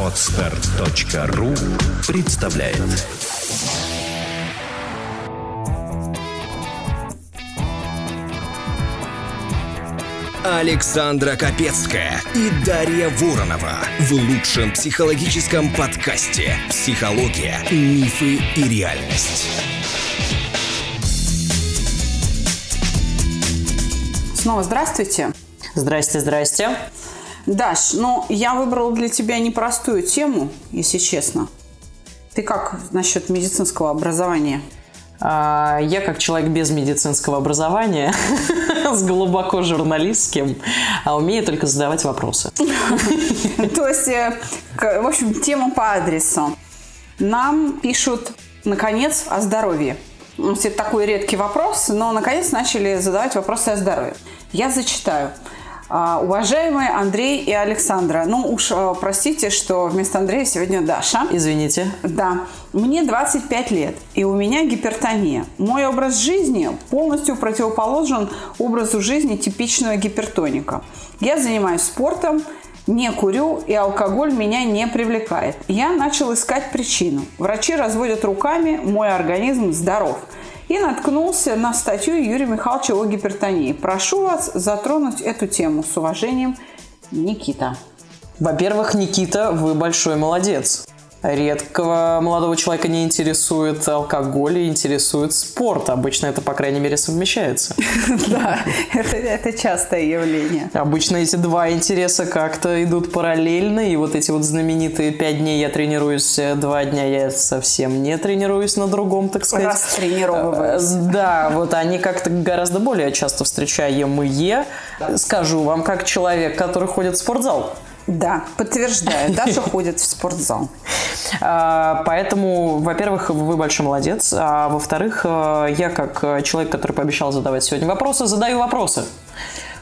Отстар.ру представляет Александра Капецкая и Дарья Воронова в лучшем психологическом подкасте «Психология, мифы и реальность». Снова здравствуйте. Здрасте, здрасте. Даш, ну я выбрала для тебя непростую тему, если честно. Ты как насчет медицинского образования? А, Я, как человек без медицинского образования, с глубоко журналистским, а умею только задавать вопросы. То есть, э, в общем, тема по адресу. Нам пишут, наконец, о здоровье. Это такой редкий вопрос, но наконец начали задавать вопросы о здоровье. Я зачитаю. А, Уважаемые Андрей и Александра, ну уж а, простите, что вместо Андрея сегодня Даша. Извините. Да, мне 25 лет, и у меня гипертония. Мой образ жизни полностью противоположен образу жизни типичного гипертоника. Я занимаюсь спортом, не курю, и алкоголь меня не привлекает. Я начал искать причину. Врачи разводят руками, мой организм здоров. И наткнулся на статью Юрия Михайловича о гипертонии. Прошу вас затронуть эту тему. С уважением, Никита. Во-первых, Никита, вы большой молодец. Редкого молодого человека не интересует алкоголь и интересует спорт. Обычно это, по крайней мере, совмещается. Да, это, частое явление. Обычно эти два интереса как-то идут параллельно, и вот эти вот знаменитые пять дней я тренируюсь, два дня я совсем не тренируюсь на другом, так сказать. Растренировываюсь. Э, Да, вот они как-то гораздо более часто встречаемые. Скажу вам, как человек, который ходит в спортзал. Да, подтверждаю. Даша ходит в спортзал. А, Поэтому, во-первых, вы большой молодец. А во-вторых, э, я как э, человек, который пообещал задавать сегодня вопросы, задаю вопросы.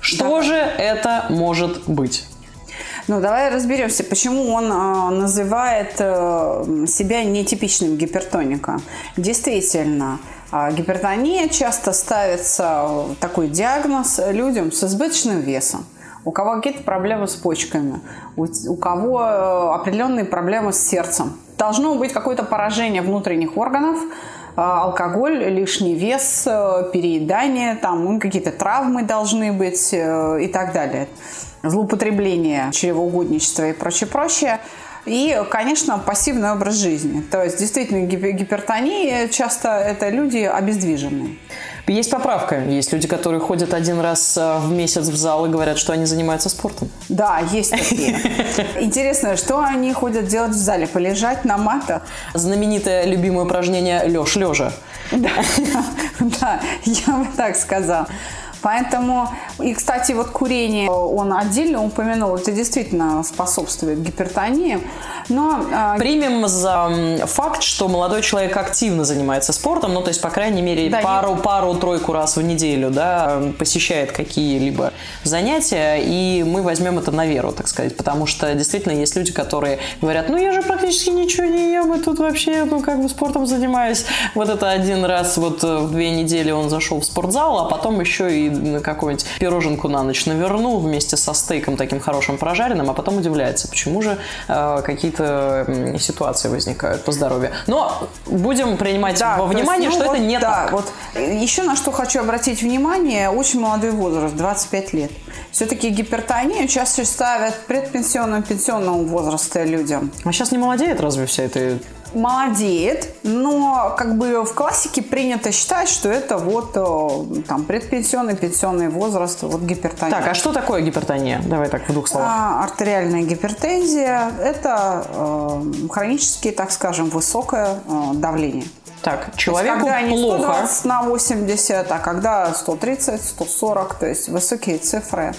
Что Давай. же это может быть? Ну, давай разберемся, почему он а, называет э, себя нетипичным гипертоником. Действительно, а, гипертония часто ставится э, такой диагноз людям с избыточным весом. У кого какие-то проблемы с почками, у, у кого э, определенные проблемы с сердцем. Должно быть какое-то поражение внутренних органов, э, алкоголь, лишний вес, э, переедание, там какие-то травмы должны быть и так далее. Злоупотребление, чревоугодничество и прочее, прочее. И, конечно, пассивный образ жизни. То есть, действительно, гип- гипертония часто это люди обездвиженные. Есть поправка. Есть люди, которые ходят один раз э, в месяц в зал и говорят, что они занимаются спортом. Да, есть такие. Интересно, что они ходят делать в зале? Полежать на матах? Знаменитое любимое упражнение лёж лежа. Да, да, я бы так сказала. Поэтому, и, кстати, вот курение он отдельно упомянул, это действительно способствует гипертонии. Но а, Примем за факт, что молодой человек активно занимается спортом, ну, то есть, по крайней мере, Да, пару, пару-тройку раз в неделю, да, посещает какие-либо занятия, и мы возьмем это на веру, так сказать, потому что действительно есть люди, которые говорят, ну, я же практически ничего не ем, и тут вообще, ну, как бы спортом занимаюсь. Вот это один раз вот э, в две недели он зашел в спортзал, а потом еще и на какую-нибудь пироженку на ночь навернул вместе со стейком таким хорошим прожаренным, а потом удивляется, почему же э, какие-то ситуации возникают по здоровью. Но будем принимать Да, во то есть, внимание, ну, что вот, это не да, так. Вот. Еще на что хочу обратить внимание, очень молодой возраст, 25 лет. Все-таки гипертонию чаще ставят предпенсионным, пенсионного возраста людям. А сейчас не молодеет разве вся эта... Молодеет, но как бы в классике принято считать, что это вот э, там предпенсионный, пенсионный возраст, вот гипертония. Так, а что такое гипертония? Давай так в двух словах. А, артериальная гипертензия – это э, хронически, так скажем, высокое э, давление. Так, То есть, человеку когда не плохо. 120 на 80, а когда 130, 140, то есть высокие цифры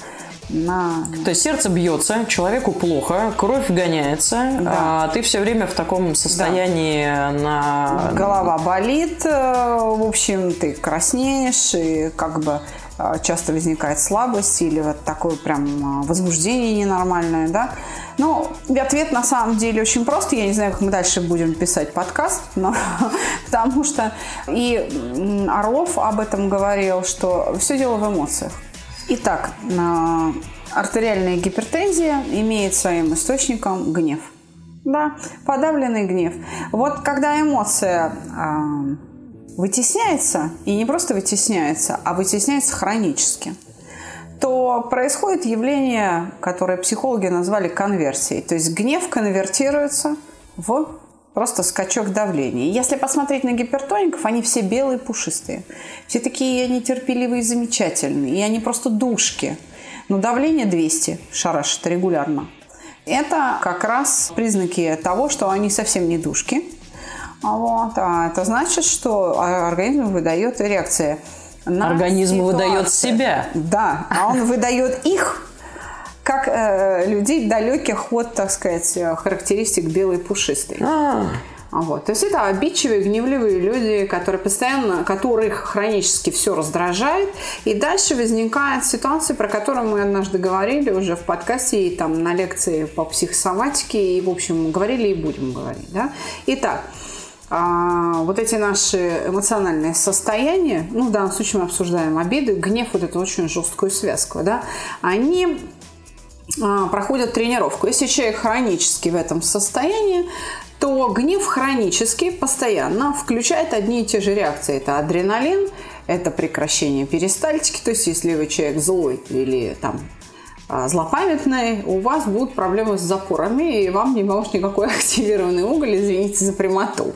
на... То есть сердце бьется, человеку плохо, кровь гоняется, Да. а ты все время в таком состоянии на... Голова болит, э, в общем, ты краснеешь, и как бы э, часто возникает слабость или вот такое прям э, возбуждение ненормальное, да. Ну, ответ на самом деле очень прост. Я не знаю, как мы дальше будем писать подкаст, но потому что и Орлов об этом говорил, что все дело в эмоциях. Итак, на- артериальная гипертензия имеет своим источником гнев. Да, подавленный гнев. Вот когда эмоция э, вытесняется, и не просто вытесняется, а вытесняется хронически, то происходит явление, которое психологи назвали конверсией. То есть гнев конвертируется в просто скачок давления. Если посмотреть на гипертоников, они все белые, пушистые. Все такие нетерпеливые и замечательные. И они просто душки. Но давление 200 шарашит регулярно. Это как раз признаки того, что они совсем не душки. Вот. А это значит, что организм выдает реакции на Организм ситуацию. выдает себя. Да, а он выдает их как э, людей далеких от, так сказать, характеристик белой пушистой. А. Вот. То есть это обидчивые, гневливые люди, которые постоянно, которых хронически все раздражает. И дальше возникает ситуация, про которую мы однажды говорили уже в подкасте и там на лекции по психосоматике, и, в общем, говорили и будем говорить. Да? Итак, а, вот эти наши эмоциональные состояния, ну, в данном случае мы обсуждаем обиды, гнев, вот эту очень жесткую связку, да, они проходят тренировку. Если человек хронически в этом состоянии, то гнев хронически, постоянно включает одни и те же реакции. Это адреналин, это прекращение перистальтики, то есть если вы человек злой или там а, злопамятный, у вас будут проблемы с запорами, и вам не поможет никакой активированный уголь, извините за прямоту.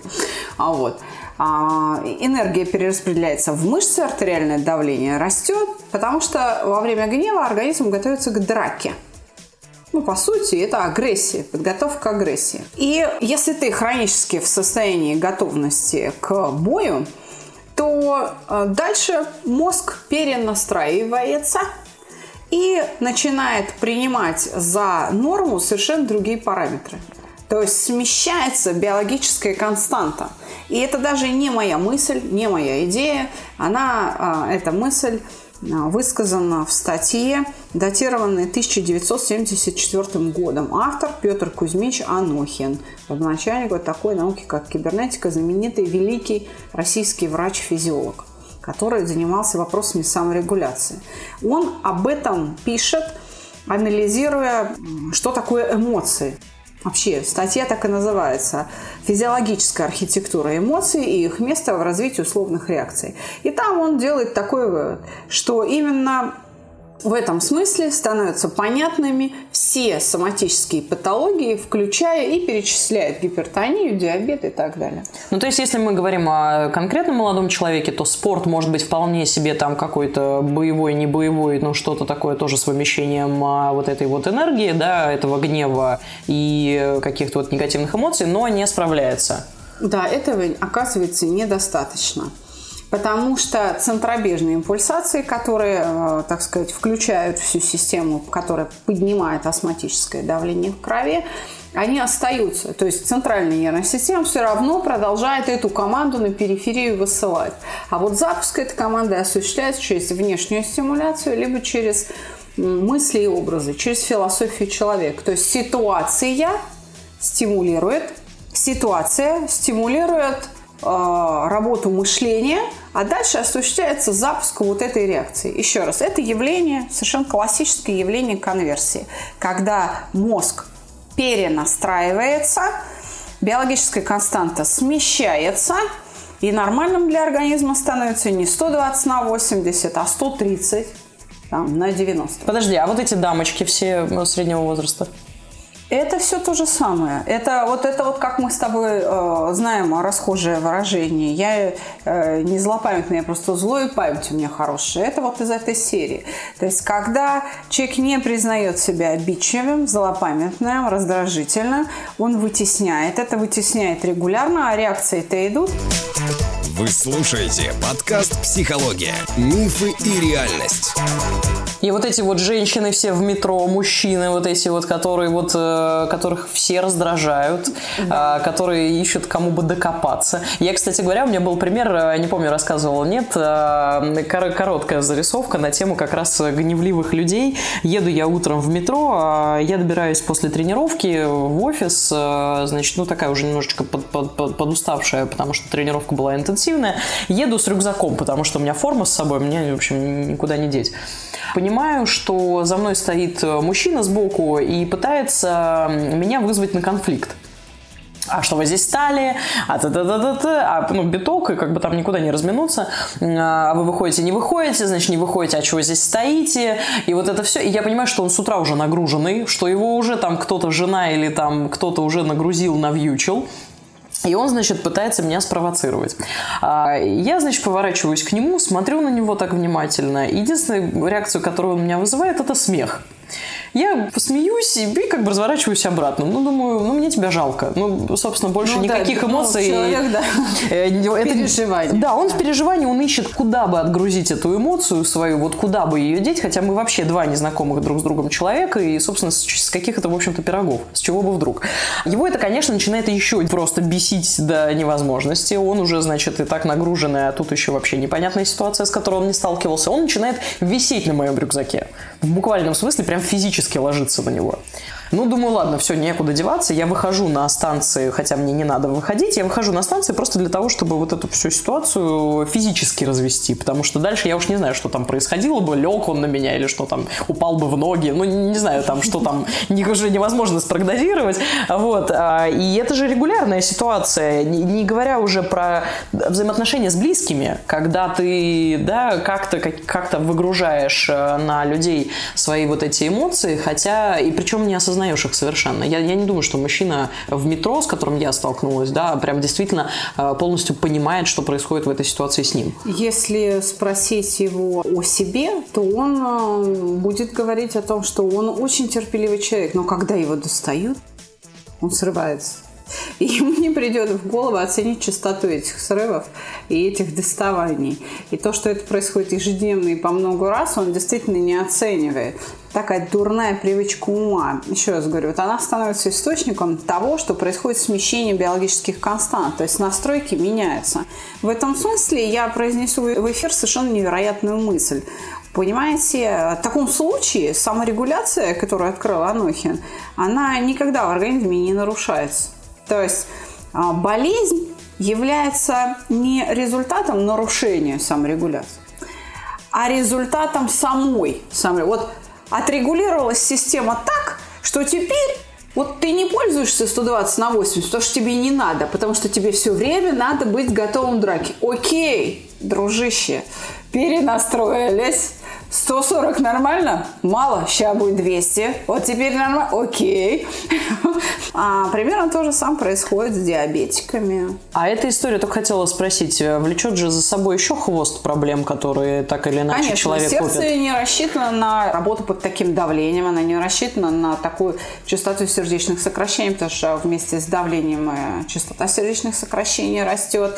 А вот. А, энергия перераспределяется в мышцы, артериальное давление растет, потому что во время гнева организм готовится к драке. Ну, по сути, это агрессия, подготовка к агрессии. И если ты хронически в состоянии готовности к бою, то э, дальше мозг перенастраивается и начинает принимать за норму совершенно другие параметры. То есть смещается биологическая константа. И это даже не моя мысль, не моя идея. Она, э, эта мысль а, высказано в статье, датированной 1974 годом. Автор Петр Кузьмич Анохин, родоначальник вот такой науки, как кибернетика, знаменитый великий российский врач-физиолог, который занимался вопросами саморегуляции. Он об этом пишет, анализируя, что такое эмоции. Вообще, статья так и называется «Физиологическая архитектура эмоций и их место в развитии условных реакций». И там он делает такой вывод, что именно в этом смысле становятся понятными все соматические патологии, включая и перечисляет гипертонию, диабет и так далее. Ну, то есть, если мы говорим о конкретном молодом человеке, то спорт может быть вполне себе там какой-то боевой, не боевой, ну, что-то такое тоже с вымещением а, вот этой вот энергии, да, этого гнева и каких-то вот негативных эмоций, но не справляется. Да, этого оказывается недостаточно потому что центробежные импульсации, которые, э, так сказать, включают всю систему, которая поднимает астматическое давление в крови, они остаются. То есть центральная нервная система все равно продолжает эту команду на периферию высылать. А вот запуск этой команды осуществляется через внешнюю стимуляцию, либо через мысли и образы, через философию человека. То есть ситуация стимулирует, ситуация стимулирует работу мышления – а дальше осуществляется запуск вот этой реакции. Еще раз, это явление, совершенно классическое явление конверсии, когда мозг перенастраивается, биологическая константа смещается, и нормальным для организма становится не 120 на 80, а 130 там, на 90. Подожди, а вот эти дамочки все среднего возраста? Это все то же самое. Это вот это вот как мы с тобой э, знаем расхожее выражение. Я э, не злопамятный, я просто злой память у меня хорошая. Это вот из этой серии. То есть когда человек не признает себя обидчивым, злопамятным, раздражительным, он вытесняет. Это вытесняет регулярно, а реакции-то идут. Вы слушаете подкаст «Психология. Мифы и реальность». И вот эти вот женщины все в метро, мужчины вот эти вот, которые вот, э, которых все раздражают, да. которые ищут кому бы докопаться. Я, кстати говоря, у меня был пример, э, не помню, рассказывала, нет, э, короткая зарисовка на тему как раз гневливых людей. Еду я утром в метро, э, я добираюсь после тренировки в офис, э, значит, ну такая уже немножечко под, под, под, подуставшая, потому что тренировка была интенсивная интенсивная. Еду с рюкзаком, потому что у меня форма с собой, мне, в общем, никуда не деть. Понимаю, что за мной стоит мужчина сбоку и пытается меня вызвать на конфликт. А что вы здесь стали, а та та та та та а ну биток, и как бы там никуда не разминуться, а вы выходите, не выходите, значит, не выходите, а чего здесь стоите, и вот это все, и я понимаю, что он с утра уже нагруженный, что его уже там кто-то, жена или там кто-то уже нагрузил, навьючил, и он, значит, пытается меня спровоцировать. А, я, значит, поворачиваюсь к нему, смотрю на него так внимательно. Единственная реакция, которую он меня вызывает, это смех. Я посмеюсь и как бы разворачиваюсь обратно. Ну, думаю, ну, мне тебя жалко. Ну, собственно, больше ну, никаких да, эмоций. Ну, человек, да. Э, это, переживание. Да, он в переживании, он ищет, куда бы отгрузить эту эмоцию свою, вот куда бы ее деть, хотя мы вообще два незнакомых друг с другом человека, и, собственно, с, с каких-то, в общем-то, пирогов. С чего бы вдруг. Его это, конечно, начинает еще просто бесить до невозможности. Он уже, значит, и так нагруженный, а тут еще вообще непонятная ситуация, с которой он не сталкивался. Он начинает висеть на моем рюкзаке. В буквальном смысле, прям физически физически ложиться на него. Ну, думаю, ладно, все, некуда деваться. Я выхожу на станции, хотя мне не надо выходить, я выхожу на станции просто для того, чтобы вот эту всю ситуацию физически развести, потому что дальше я уж не знаю, что там происходило бы, лег он на меня или что там, упал бы в ноги, ну, не знаю, там, что там уже невозможно спрогнозировать, вот. А, и это же регулярная ситуация, не говоря уже про взаимоотношения с близкими, когда ты, да, как-то как выгружаешь э, на людей свои вот эти эмоции, хотя, и причем не осознаешь осознаешь их совершенно. Я, я не думаю, что мужчина в метро, с которым я столкнулась, да, прям действительно э, полностью понимает, что происходит в этой ситуации с ним. Если спросить его о себе, то он э, будет говорить о том, что он очень терпеливый человек, но когда его достают, он срывается. И ему не придет в голову оценить частоту этих срывов и этих доставаний. И то, что это происходит ежедневно и по много раз, он действительно не оценивает. Такая дурная привычка ума, еще раз говорю, вот она становится источником того, что происходит смещение биологических констант, то есть настройки меняются. В этом смысле я произнесу в эфир совершенно невероятную мысль. Понимаете, в таком случае саморегуляция, которую открыл Анохин, она никогда в организме не нарушается. То есть а, болезнь является не результатом нарушения саморегуляции, а результатом самой саморегуляции. Вот отрегулировалась система так, что теперь вот ты не пользуешься 120 на 80, потому что тебе не надо, потому что тебе все время надо быть готовым к драке. Окей, дружище, перенастроились, 140 нормально? Мало, сейчас будет 200. Вот теперь нормально? Окей. А, примерно то же самое происходит с диабетиками. А эта история, только хотела спросить, э, влечет же за собой еще хвост проблем, которые так или иначе Конечно, человек сердце купит? не рассчитано на работу под таким давлением, она не рассчитана на такую частоту сердечных сокращений, потому что вместе с давлением э, частота сердечных сокращений растет,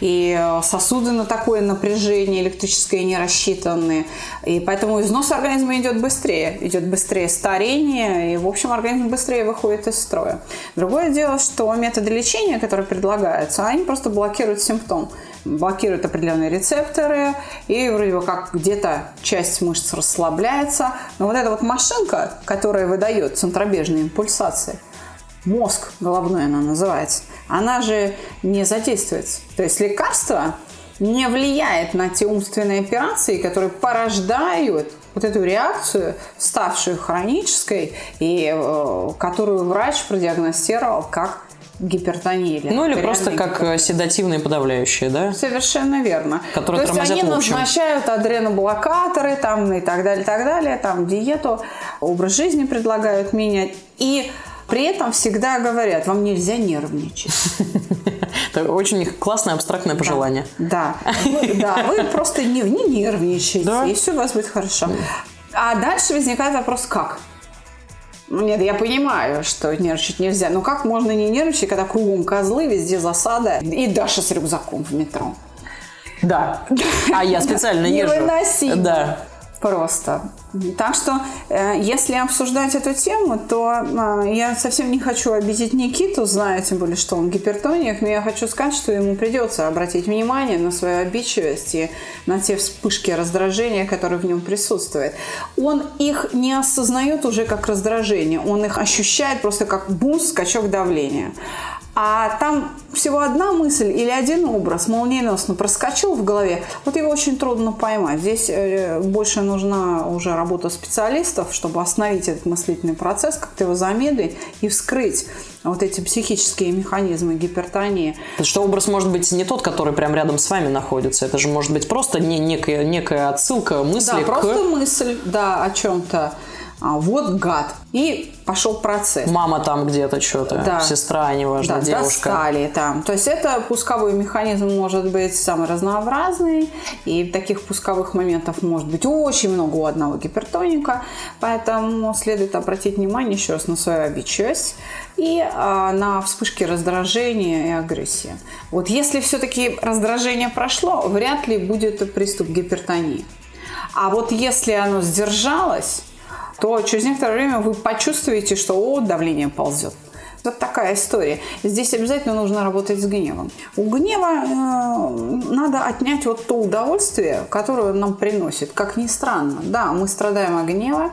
и э, сосуды на такое напряжение электрическое не рассчитаны. И поэтому износ организма идет быстрее. Идет быстрее старение, и, в общем, организм быстрее выходит из строя. Другое дело, что методы лечения, которые предлагаются, они просто блокируют симптом. Блокируют определенные рецепторы, и вроде бы как где-то часть мышц расслабляется. Но вот эта вот машинка, которая выдает центробежные импульсации, мозг головной она называется, она же не задействуется. То есть лекарство не влияет на те умственные операции, которые порождают вот эту реакцию, ставшую хронической, и э, которую врач продиагностировал как гипертония. Ну или просто как седативные подавляющие, да? Совершенно верно. Которые То есть они назначают адреноблокаторы там, и так далее, так далее, там диету, образ жизни предлагают менять. И при этом всегда говорят, вам нельзя нервничать. Это очень классное абстрактное пожелание. Да, да, вы просто не, не нервничайте, и все у вас будет хорошо. А дальше возникает вопрос, как? Нет, я понимаю, что нервничать нельзя. Но как можно не нервничать, когда кругом козлы, везде засада и Даша с рюкзаком в метро? Да. А я специально езжу. Невыносимо. Да просто. Так что, э, если обсуждать эту тему, то э, я совсем не хочу обидеть Никиту, зная тем более, что он гипертоник, но я хочу сказать, что ему придется обратить внимание на свою обидчивость и на те вспышки раздражения, которые в нем присутствуют. Он их не осознает уже как раздражение, он их ощущает просто как бум, скачок давления. А там всего одна мысль или один образ молниеносно проскочил в голове, вот его очень трудно поймать. Здесь э, больше нужна уже работа специалистов, чтобы остановить этот мыслительный процесс, как-то его замедлить и вскрыть вот эти психические механизмы гипертонии. Что образ может быть не тот, который прям рядом с вами находится. Это же может быть просто не, некая, некая отсылка мысли да, к... просто мысль, да, о чем-то. А, вот гад. И пошел процесс. Мама там где-то что-то, Да. сестра, неважно, Да, девушка. достали там. То есть это пусковой механизм может быть самый разнообразный, и таких пусковых моментов может быть очень много у одного гипертоника, поэтому следует обратить внимание еще раз на свою обидчивость и а, на вспышки раздражения и агрессии. Вот если все-таки раздражение прошло, вряд ли будет приступ гипертонии. А вот если оно сдержалось, то через некоторое время вы почувствуете, что о, давление ползет. Вот такая история. Здесь обязательно нужно работать с гневом. У гнева э, надо отнять вот то удовольствие, которое он нам приносит. Как ни странно, да, мы страдаем от гнева,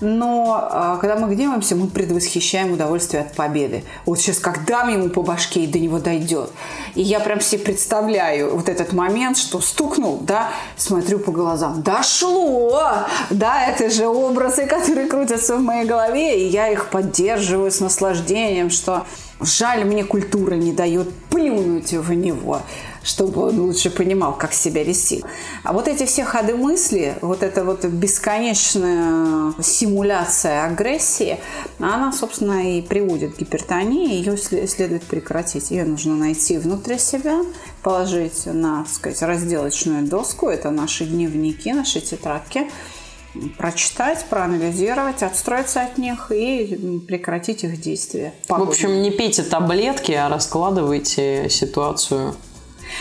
но э, когда мы гневаемся, мы предвосхищаем удовольствие от победы. Вот сейчас, как дам ему по башке, и до него дойдет. И я прям себе представляю вот этот момент, что стукнул, да, смотрю по глазам, дошло! Да, это же образы, которые крутятся в моей голове, и я их поддерживаю с наслаждением, что жаль, мне культура не дает плюнуть в него, чтобы он лучше понимал, как себя вести. А вот эти все ходы мысли, вот эта вот бесконечная симуляция агрессии, она, собственно, и приводит к гипертонии. Ее сле- следует прекратить. Ее нужно найти внутри себя, положить на, так сказать, разделочную доску. Это наши дневники, наши тетрадки прочитать, проанализировать, отстроиться от них и прекратить их действие. В общем, не пейте таблетки, а раскладывайте ситуацию.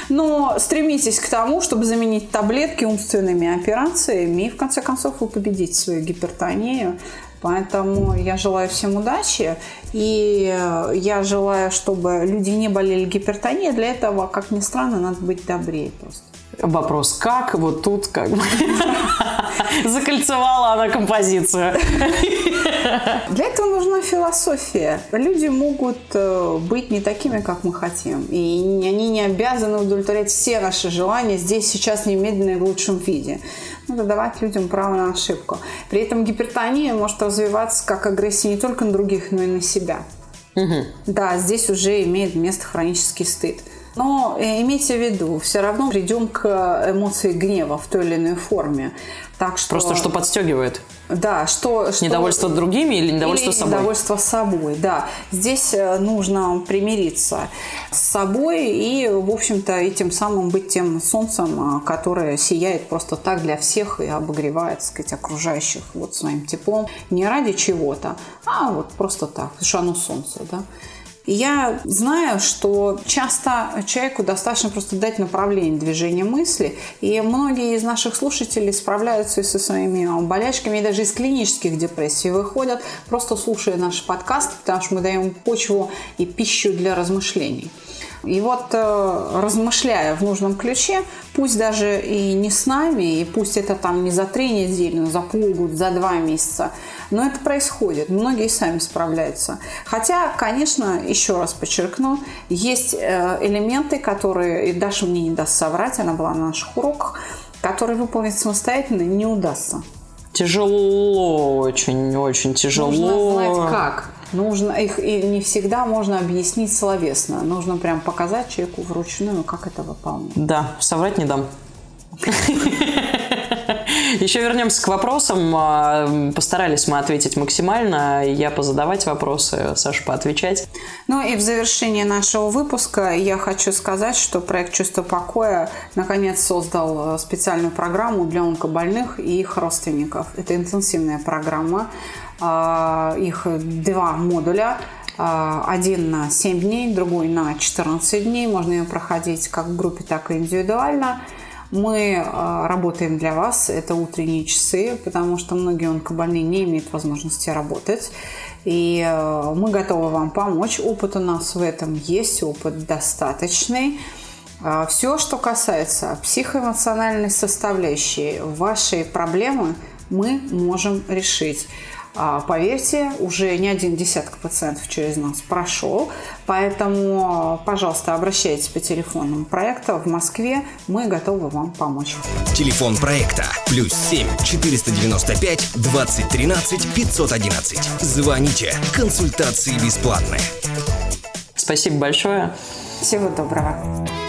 Но стремитесь к тому, чтобы заменить таблетки умственными операциями и в конце концов вы победите свою гипертонию. Поэтому я желаю всем удачи и я желаю, чтобы люди не болели гипертонией. Для этого, как ни странно, надо быть добрее просто. Вопрос, как вот тут как бы закольцевала она композицию. Для этого нужна философия. Люди могут э, быть не такими, как мы хотим. И они не обязаны удовлетворять все наши желания здесь, сейчас, немедленно и в лучшем виде. Надо давать людям право на ошибку. При этом гипертония может развиваться как агрессия не только на других, но и на себя. Да, здесь уже имеет место хронический стыд. Но э, имейте в виду, все равно придем к эмоции гнева в той или иной форме. Так что, Просто что подстегивает? Да, что, что... Недовольство другими или недовольство или собой? недовольство собой, да. Здесь э, нужно примириться с собой и, в общем-то, и тем самым быть тем солнцем, э, которое сияет просто так для всех и обогревает, так сказать, окружающих вот своим теплом. Не ради чего-то, а вот просто так, потому что оно солнце, да. Я знаю, что часто человеку достаточно просто дать направление движения мысли, и многие из наших слушателей справляются и со своими болячками, и даже из клинических депрессий выходят, просто слушая наш подкаст, потому что мы даем почву и пищу для размышлений. И вот э, размышляя в нужном ключе, пусть даже и не с нами, и пусть это там не за три недели, но за полгода, за два месяца, но это происходит. Многие сами справляются. Хотя, конечно, еще раз подчеркну, есть э, элементы, которые, и Даша мне не даст соврать, она была на наших уроках, которые выполнить самостоятельно не удастся. Тяжело, очень, очень тяжело. Нужно знать как. Нужно их и не всегда можно объяснить словесно. Нужно прям показать человеку вручную, как это выполнять. Да, соврать не дам. Еще вернемся к вопросам. А, Постарались мы ответить максимально. Я позадавать вопросы, Саша поотвечать. Ну и в завершении нашего выпуска я хочу сказать, что проект «Чувство покоя» наконец создал э, специальную программу для онкобольных и их родственников. Это интенсивная программа. А, Их два модуля. А, Один на 7 дней, другой на 14 дней. Можно ее проходить как в группе, так и индивидуально. Мы э, работаем для вас, это утренние часы, потому что многие онкобольные не имеют возможности работать. И мы готовы вам помочь. Опыт у нас в этом есть, опыт достаточный. Все, что касается психоэмоциональной составляющей вашей проблемы, мы можем решить. А, поверьте, уже не один десяток пациентов через нас прошел, поэтому, пожалуйста, обращайтесь по телефонам проекта в Москве, мы готовы вам помочь. Телефон проекта плюс 7 495 2013 511. Звоните, консультации бесплатные. Спасибо большое. Всего доброго.